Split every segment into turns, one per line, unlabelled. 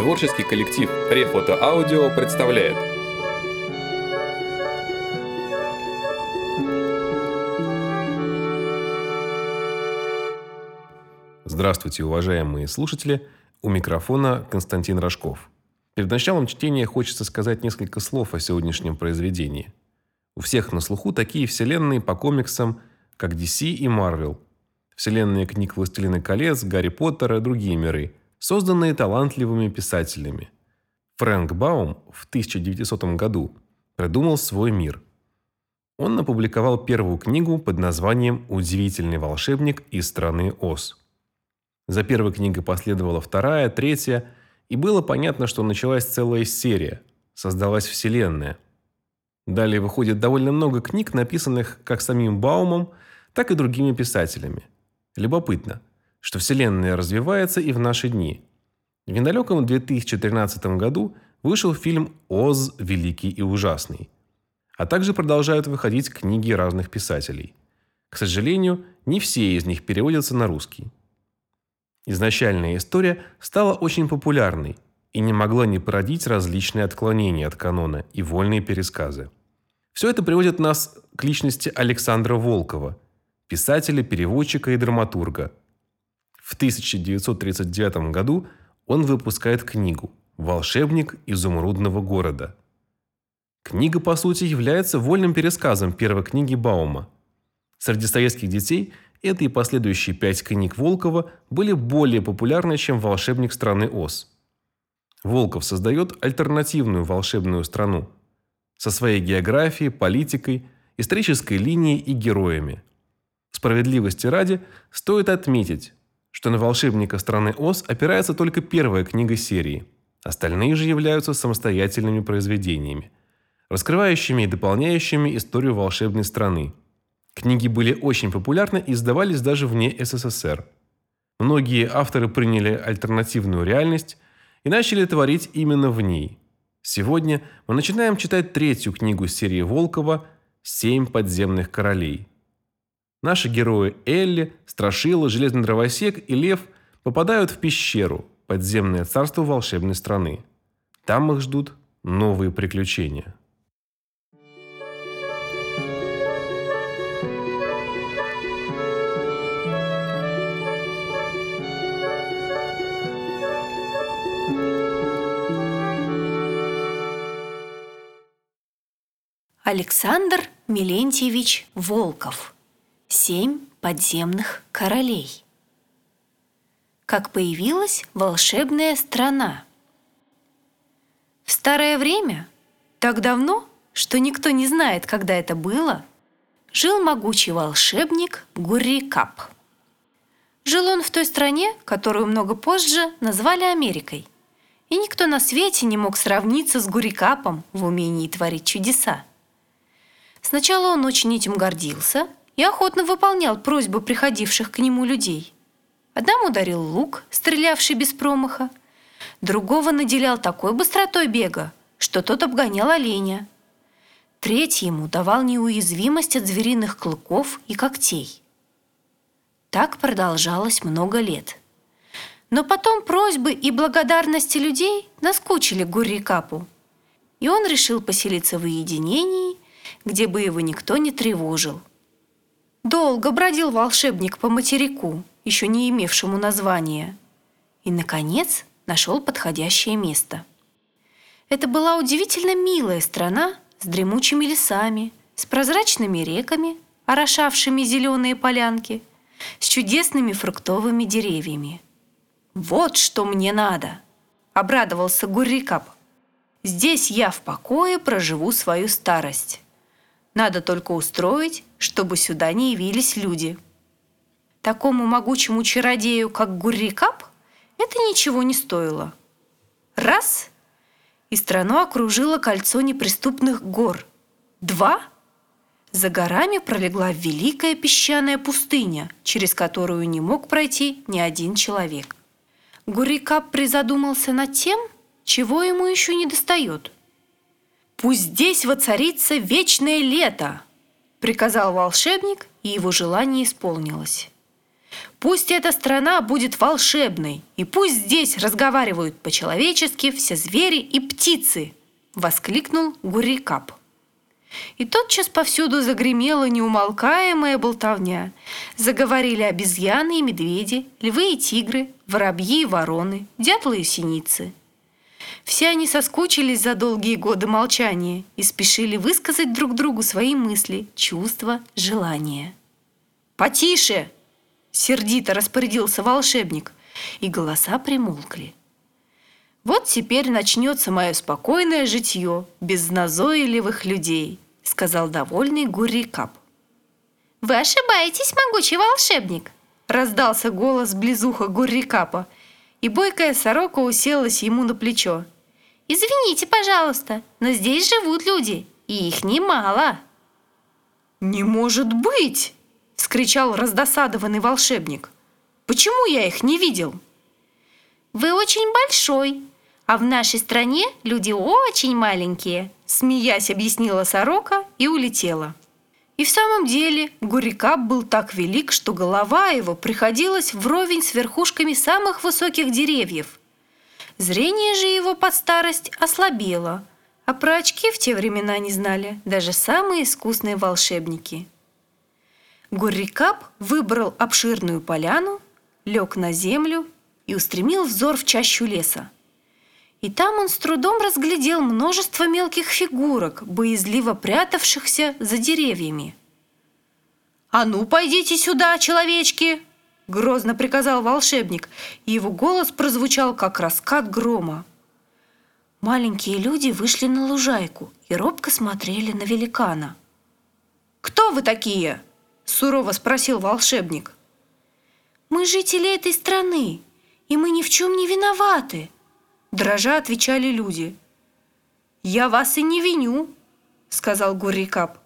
Творческий коллектив Рефото Аудио представляет Здравствуйте, уважаемые слушатели! У микрофона Константин Рожков. Перед началом чтения хочется сказать несколько слов о сегодняшнем произведении. У всех на слуху такие вселенные по комиксам, как DC и Marvel. Вселенные книг «Властелина колец», «Гарри Поттера» и другие миры, созданные талантливыми писателями. Фрэнк Баум в 1900 году придумал свой мир. Он опубликовал первую книгу под названием «Удивительный волшебник из страны Оз». За первой книгой последовала вторая, третья, и было понятно, что началась целая серия, создалась вселенная. Далее выходит довольно много книг, написанных как самим Баумом, так и другими писателями. Любопытно, что вселенная развивается и в наши дни. В недалеком 2013 году вышел фильм «Оз. Великий и ужасный», а также продолжают выходить книги разных писателей. К сожалению, не все из них переводятся на русский. Изначальная история стала очень популярной и не могла не породить различные отклонения от канона и вольные пересказы. Все это приводит нас к личности Александра Волкова, писателя, переводчика и драматурга. В 1939 году он выпускает книгу «Волшебник изумрудного города». Книга, по сути, является вольным пересказом первой книги Баума. Среди советских детей – эта и последующие пять книг Волкова были более популярны, чем «Волшебник страны Оз». Волков создает альтернативную волшебную страну со своей географией, политикой, исторической линией и героями. Справедливости ради стоит отметить, что на волшебника страны Оз опирается только первая книга серии. Остальные же являются самостоятельными произведениями, раскрывающими и дополняющими историю волшебной страны – Книги были очень популярны и издавались даже вне СССР. Многие авторы приняли альтернативную реальность и начали творить именно в ней. Сегодня мы начинаем читать третью книгу серии Волкова «Семь подземных королей». Наши герои Элли, Страшила, Железный дровосек и Лев попадают в пещеру, подземное царство волшебной страны. Там их ждут новые приключения.
Александр Милентьевич Волков. Семь подземных королей. Как появилась волшебная страна. В старое время, так давно, что никто не знает, когда это было, жил могучий волшебник Гуррикап. Жил он в той стране, которую много позже назвали Америкой. И никто на свете не мог сравниться с Гуррикапом в умении творить чудеса. Сначала он очень этим гордился и охотно выполнял просьбы приходивших к нему людей. Одному дарил лук, стрелявший без промаха, другого наделял такой быстротой бега, что тот обгонял оленя. Третий ему давал неуязвимость от звериных клыков и когтей. Так продолжалось много лет. Но потом просьбы и благодарности людей наскучили Гуррикапу, и он решил поселиться в уединении где бы его никто не тревожил. Долго бродил волшебник по материку, еще не имевшему названия, и, наконец, нашел подходящее место. Это была удивительно милая страна с дремучими лесами, с прозрачными реками, орошавшими зеленые полянки, с чудесными фруктовыми деревьями. «Вот что мне надо!» – обрадовался Гуррикап. «Здесь я в покое проживу свою старость». Надо только устроить, чтобы сюда не явились люди. Такому могучему чародею, как Гуррикап, это ничего не стоило. Раз – и страну окружило кольцо неприступных гор. Два – за горами пролегла великая песчаная пустыня, через которую не мог пройти ни один человек. Гуррикап призадумался над тем, чего ему еще не достает – «Пусть здесь воцарится вечное лето!» — приказал волшебник, и его желание исполнилось. Пусть эта страна будет волшебной, и пусть здесь разговаривают по-человечески все звери и птицы!» — воскликнул Гуррикап. И тотчас повсюду загремела неумолкаемая болтовня. Заговорили обезьяны и медведи, львы и тигры, воробьи и вороны, дятлы и синицы. Все они соскучились за долгие годы молчания и спешили высказать друг другу свои мысли, чувства, желания. «Потише!» – сердито распорядился волшебник, и голоса примолкли. «Вот теперь начнется мое спокойное житье без назойливых людей», — сказал довольный Гуррикап. «Вы ошибаетесь, могучий волшебник!» — раздался голос близуха Гуррикапа, и бойкая сорока уселась ему на плечо. «Извините, пожалуйста, но здесь живут люди, и их немало!» «Не может быть!» — вскричал раздосадованный волшебник. «Почему я их не видел?» «Вы очень большой, а в нашей стране люди очень маленькие», смеясь объяснила сорока и улетела. И в самом деле Гурикап был так велик, что голова его приходилась вровень с верхушками самых высоких деревьев. Зрение же его под старость ослабело, а про очки в те времена не знали даже самые искусные волшебники. Гуррикап выбрал обширную поляну, лег на землю и устремил взор в чащу леса. И там он с трудом разглядел множество мелких фигурок, боязливо прятавшихся за деревьями. «А ну, пойдите сюда, человечки!» — грозно приказал волшебник, и его голос прозвучал, как раскат грома. Маленькие люди вышли на лужайку и робко смотрели на великана. «Кто вы такие?» — сурово спросил волшебник. «Мы жители этой страны, и мы ни в чем не виноваты», Дрожа отвечали люди. «Я вас и не виню», — сказал Гуррикап.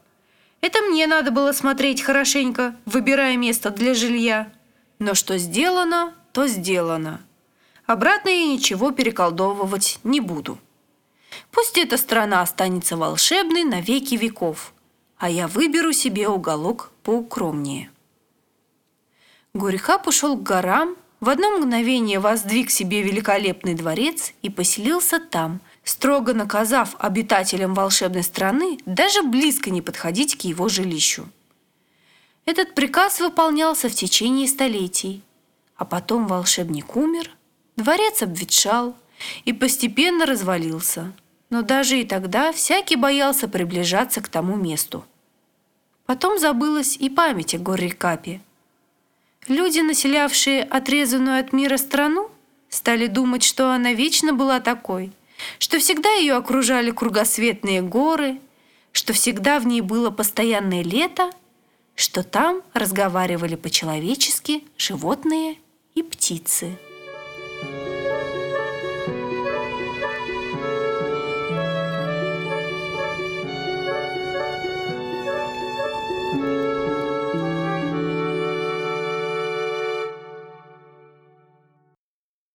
«Это мне надо было смотреть хорошенько, выбирая место для жилья. Но что сделано, то сделано. Обратно я ничего переколдовывать не буду. Пусть эта страна останется волшебной на веки веков, а я выберу себе уголок поукромнее». Гурихап ушел к горам, в одно мгновение воздвиг себе великолепный дворец и поселился там, строго наказав обитателям волшебной страны даже близко не подходить к его жилищу. Этот приказ выполнялся в течение столетий, а потом волшебник умер, дворец обветшал и постепенно развалился, но даже и тогда всякий боялся приближаться к тому месту. Потом забылась и память о Горрикапе – Люди, населявшие отрезанную от мира страну, стали думать, что она вечно была такой, что всегда ее окружали кругосветные горы, что всегда в ней было постоянное лето, что там разговаривали по-человечески животные и птицы. Thank you